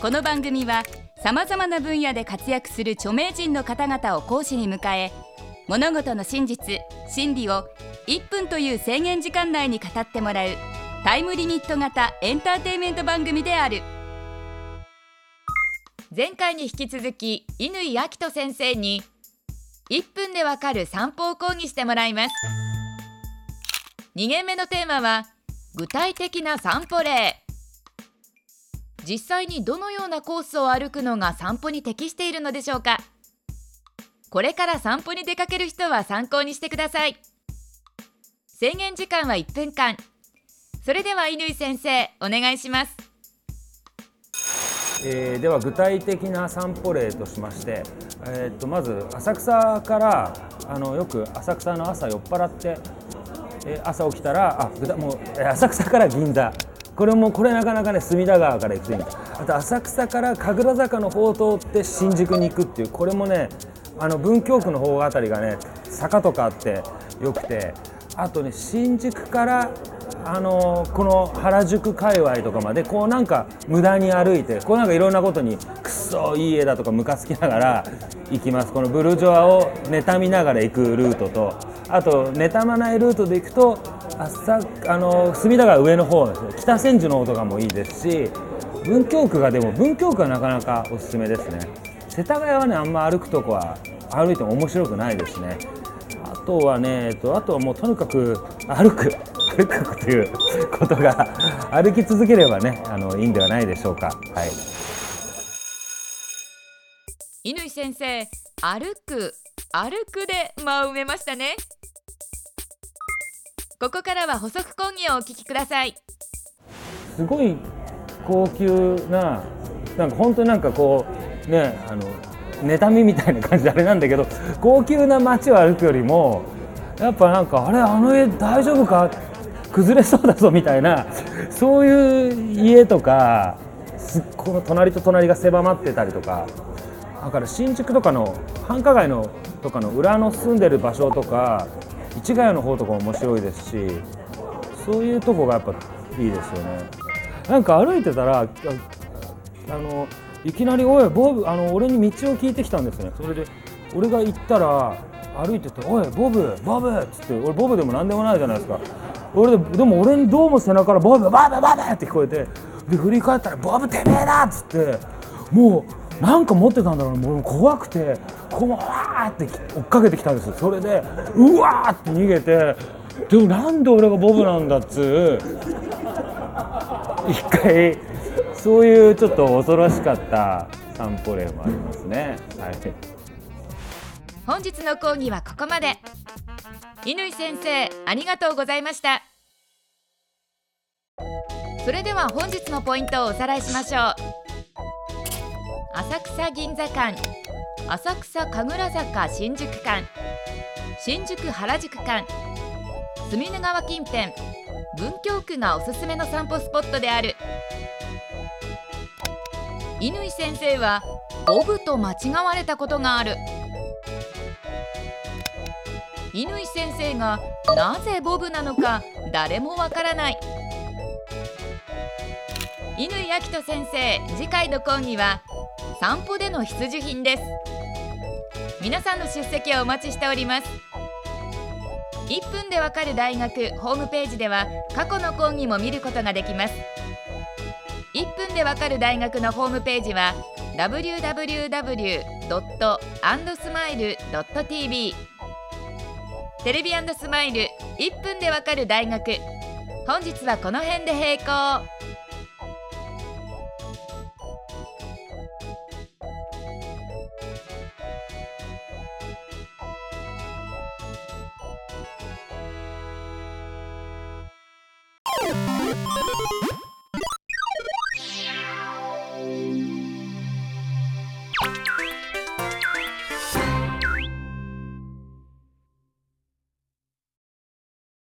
この番組はさまざまな分野で活躍する著名人の方々を講師に迎え物事の真実真理を1分という制限時間内に語ってもらうタイムリミット型エンターテインメント番組である。前回に引き続き乾明人先生に1分でわかる散歩を講義してもらいます。2限目のテーマは具体的な散歩例。実際にどのようなコースを歩くのが散歩に適しているのでしょうか？これから散歩に出かける人は参考にしてください。制限時間は1分間。それでは乾先生お願いします。えーでは具体的な散歩例としまして、えー、とまず浅草からあのよく浅草の朝酔っ払って、えー朝起きたらあぐだもう、浅草から銀座これもこれなかなかね隅田川から行くといいんだ。あと浅草から神楽坂の方を通って新宿に行くっていうこれもねあの文京区の方あたりがね坂とかあってよくて。あとね新宿からあのこの原宿界隈とかまでこうなんか無駄に歩いてこうなんかいろんなことにくっそいい絵だとかムカつきながら行きます。このブルジョアを妬みながら行くルートとあと妬まないルートで行くと浅あの隅田川上の方ですね北千住の方とかもいいですし文京区がでも文京区はなかなかおすすめですね世田谷はねあんま歩くとこは歩いても面白くないですねあとはね、えっと、あとはもうとにかく歩く、歩くという ことが歩き続ければね、あのいいんではないでしょうか。はい。乾先生歩く歩くで間を埋めましたねここからは補足講義をお聞きください。すごい高級な、なんか本当になんかこうね、あの妬みみたいな感じであれなんだけど、高級な街を歩くよりも、やっぱなんかあれあの家大丈夫か？崩れそうだぞみたいなそういう家とかこの隣と隣が狭まってたりとかだから新宿とかの繁華街のとかの裏の住んでる場所とか市ヶ谷の方とかも面白いですしそういうとこがやっぱいいですよねなんか歩いてたらああのいきなり「おいボブあの俺に道を聞いてきたんですねそれで俺が行ったら歩いてて「おいボブボブ」っつって俺ボブでも何でもないじゃないですか俺ででも俺にどうも背中から「ボブボブボブ!」って聞こえてで振り返ったら「ボブてめえだ!」っつってもうなんか持ってたんだろうね。もう怖くてこうわーって追っかけてきたんです。よそれでうわーって逃げてでもなんで俺がボブなんだっつう。一回そういうちょっと恐ろしかった散歩例もありますね。はい。本日の講義はここまで。乾先生ありがとうございました。それでは本日のポイントをおさらいしましょう。浅草銀座間浅草神楽坂新宿間新宿原宿間隅田川近辺文京区がおすすめの散歩スポットである。乾先生はボブと間違われたことがある。乾先生がなぜボブなのか誰もわからない。乾明人先生次回の講義は散歩での必需品です。皆さんの出席をお待ちしております。1分でわかる大学ホームページでは過去の講義も見ることができます。1分でわかる大学のホームページは www.andsmile.tv テレビスマイル1分でわかる大学。本日はこの辺で閉校。